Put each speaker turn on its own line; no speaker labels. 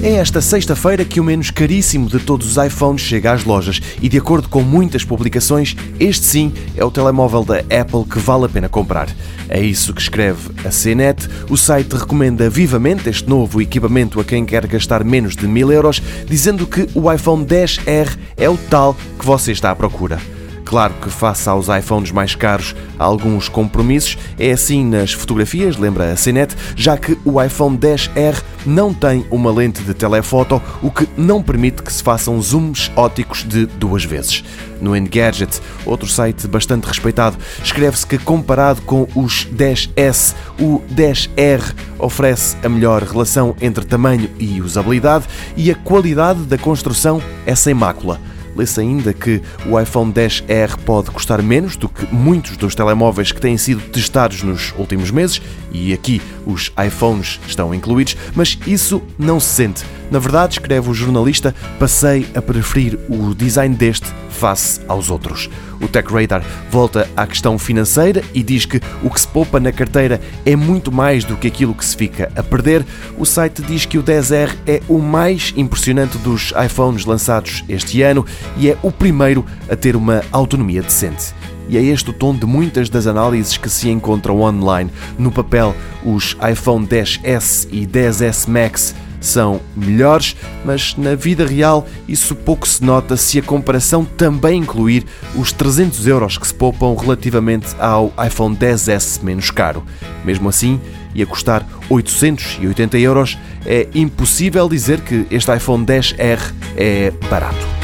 É esta sexta-feira que o menos caríssimo de todos os iPhones chega às lojas e, de acordo com muitas publicações, este sim é o telemóvel da Apple que vale a pena comprar. É isso que escreve a CNET. O site recomenda vivamente este novo equipamento a quem quer gastar menos de mil euros, dizendo que o iPhone 10R é o tal que você está à procura. Claro que, face aos iPhones mais caros, há alguns compromissos. É assim nas fotografias, lembra a CNET, já que o iPhone 10R não tem uma lente de telefoto, o que não permite que se façam zooms óticos de duas vezes. No Engadget, outro site bastante respeitado, escreve-se que comparado com os 10S, o 10R oferece a melhor relação entre tamanho e usabilidade e a qualidade da construção é sem mácula. Lê-se ainda que o iPhone 10R pode custar menos do que muitos dos telemóveis que têm sido testados nos últimos meses, e aqui os iPhones estão incluídos, mas isso não se sente. Na verdade, escreve o jornalista, passei a preferir o design deste face aos outros. O TechRadar volta à questão financeira e diz que o que se poupa na carteira é muito mais do que aquilo que se fica a perder. O site diz que o 10R é o mais impressionante dos iPhones lançados este ano e é o primeiro a ter uma autonomia decente. E é este o tom de muitas das análises que se encontram online. No papel, os iPhone 10S e 10S Max são melhores, mas na vida real isso pouco se nota se a comparação também incluir os 300 euros que se poupam relativamente ao iPhone 10S menos caro. Mesmo assim, e a custar 880 euros, é impossível dizer que este iPhone 10R é barato.